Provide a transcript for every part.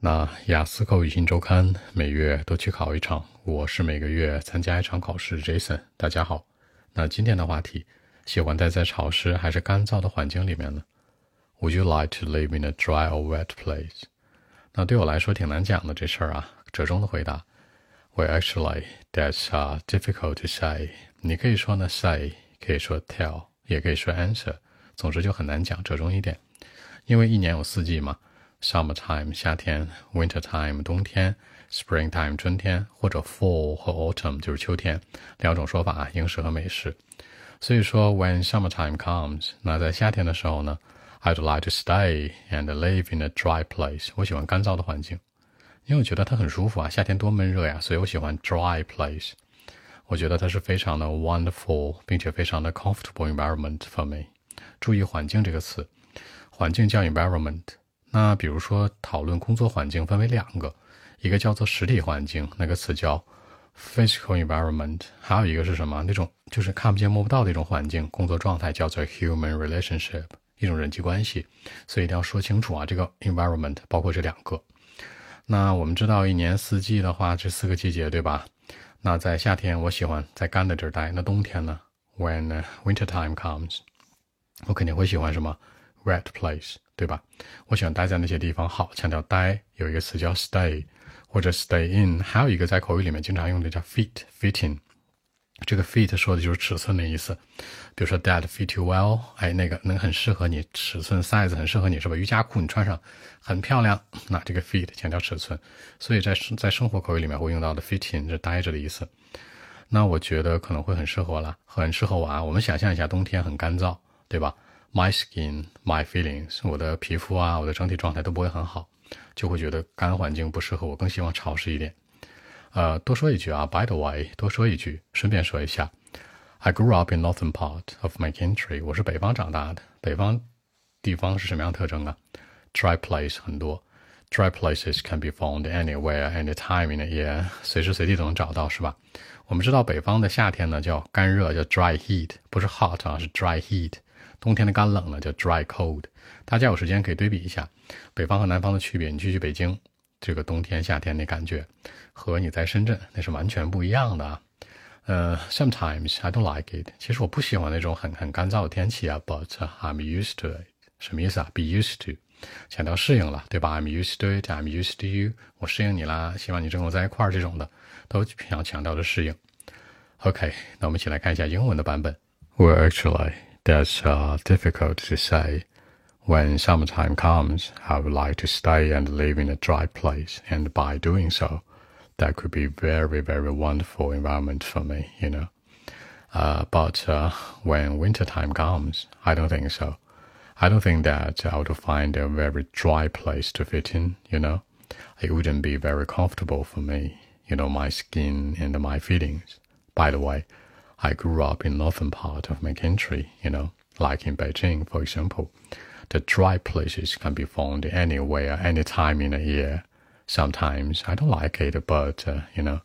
那雅思口语新周刊每月都去考一场，我是每个月参加一场考试。Jason，大家好。那今天的话题，喜欢待在潮湿还是干燥的环境里面呢？Would you like to live in a dry or wet place？那对我来说挺难讲的这事儿啊。折中的回答，we actually that's uh difficult to say。你可以说呢 say，可以说 tell，也可以说 answer。总之就很难讲，折中一点，因为一年有四季嘛。Summertime 夏天，Wintertime 冬天，Springtime 春天，或者 Fall 和 Autumn 就是秋天，两种说法啊，英式和美式。所以说，When summertime comes，那在夏天的时候呢，I'd like to stay and live in a dry place。我喜欢干燥的环境，因为我觉得它很舒服啊。夏天多闷热呀，所以我喜欢 dry place。我觉得它是非常的 wonderful，并且非常的 comfortable environment for me。注意环境这个词，环境叫 environment。那比如说，讨论工作环境分为两个，一个叫做实体环境，那个词叫 physical environment，还有一个是什么？那种就是看不见摸不到的一种环境，工作状态叫做 human relationship，一种人际关系。所以一定要说清楚啊，这个 environment 包括这两个。那我们知道一年四季的话，这四个季节对吧？那在夏天，我喜欢在干的地儿待。那冬天呢？When winter time comes，我肯定会喜欢什么？wet place。对吧？我喜欢待在那些地方。好，强调待有一个词叫 stay 或者 stay in，还有一个在口语里面经常用的叫 fit，fitting。这个 fit 说的就是尺寸的意思。比如说 that fit you well，哎，那个能很适合你，尺寸 size 很适合你，是吧？瑜伽裤你穿上很漂亮。那这个 fit 强调尺寸，所以在在生活口语里面会用到的 fitting 是待着的意思。那我觉得可能会很适合我了，很适合我啊。我们想象一下，冬天很干燥，对吧？My skin, my feelings，我的皮肤啊，我的整体状态都不会很好，就会觉得干环境不适合我，更希望潮湿一点。呃，多说一句啊，By the way，多说一句，顺便说一下，I grew up in northern part of my country，我是北方长大的。北方地方是什么样特征啊？Dry place 很多，Dry places can be found anywhere, anytime in the year，随时随地都能找到，是吧？我们知道北方的夏天呢叫干热，叫 dry heat，不是 hot 啊，是 dry heat。冬天的干冷呢，叫 dry cold。大家有时间可以对比一下北方和南方的区别。你去去北京，这个冬天夏天那感觉，和你在深圳那是完全不一样的啊。呃，sometimes I don't like it。其实我不喜欢那种很很干燥的天气啊，but I'm used to it。什么意思啊？Be used to，强调适应了，对吧？I'm used to it。I'm used to you。我适应你啦，希望你跟我在一块儿，这种的都想强调的适应。OK，那我们一起来看一下英文的版本。We're actually. That's uh, difficult to say. When summertime comes, I would like to stay and live in a dry place, and by doing so, that could be very, very wonderful environment for me, you know. Uh, but uh, when wintertime comes, I don't think so. I don't think that I would find a very dry place to fit in, you know. It wouldn't be very comfortable for me, you know, my skin and my feelings. By the way, I grew up in northern part of my country, you know, like in Beijing, for example. The dry places can be found anywhere, any time in the year. Sometimes I don't like it, but, uh, you know,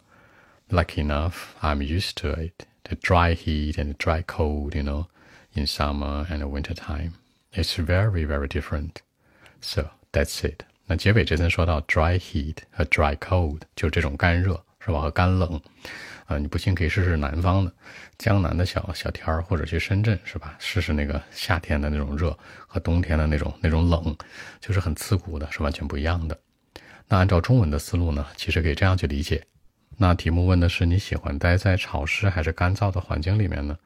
lucky enough, I'm used to it. The dry heat and the dry cold, you know, in summer and winter time. It's very, very different. So that's it. 那结尾这层说到 dry heat 和 dry cold，就这种干热 是吧？和干冷。啊，你不信可以试试南方的江南的小小天儿，或者去深圳，是吧？试试那个夏天的那种热和冬天的那种那种冷，就是很刺骨的，是完全不一样的。那按照中文的思路呢，其实可以这样去理解。那题目问的是你喜欢待在潮湿还是干燥的环境里面呢？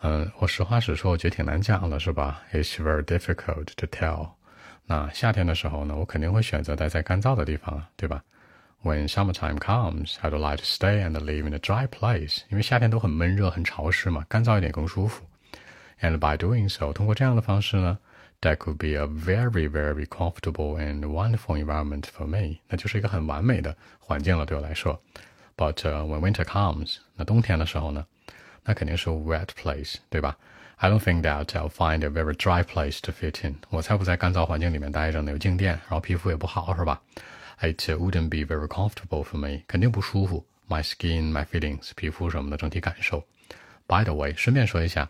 嗯，我实话实说，我觉得挺难讲的，是吧？It's very difficult to tell。那夏天的时候呢，我肯定会选择待在干燥的地方，对吧 ？When summertime comes, I'd like to stay and live in a dry place，因为夏天都很闷热、很潮湿嘛，干燥一点更舒服。And by doing so，通过这样的方式呢，that could be a very, very comfortable and wonderful environment for me，那就是一个很完美的环境了，对我来说。But、uh, when winter comes，那冬天的时候呢，那肯定是 wet place，对吧？I don't think that I'll find a very dry place to fit in。我才不在干燥环境里面待着呢，有静电，然后皮肤也不好，是吧 ？it wouldn't be very comfortable for me，肯定不舒服。My skin, my feelings，皮肤什么的整体感受。By the way，顺便说一下，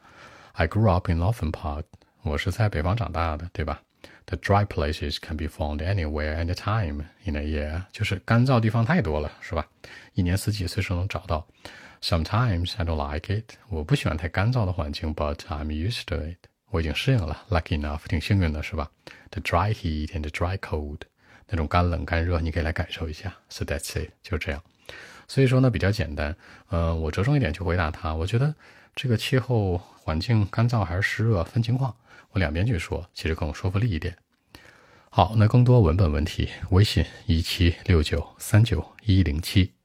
I grew up in northern part，我是在北方长大的，对吧 The dry places can be found anywhere, anytime in a year，就是干燥地方太多了，是吧？一年四季随时能找到。Sometimes I don't like it，我不喜欢太干燥的环境，but I'm used to it，我已经适应了。Lucky enough，挺幸运的，是吧？The dry heat and the dry cold， 那种干冷干热，你可以来感受一下。So that's it，就这样。所以说呢，比较简单。呃，我着重一点去回答他。我觉得这个气候环境干燥还是湿热分情况，我两边去说，其实更有说服力一点。好，那更多文本问题，微信一七六九三九一零七。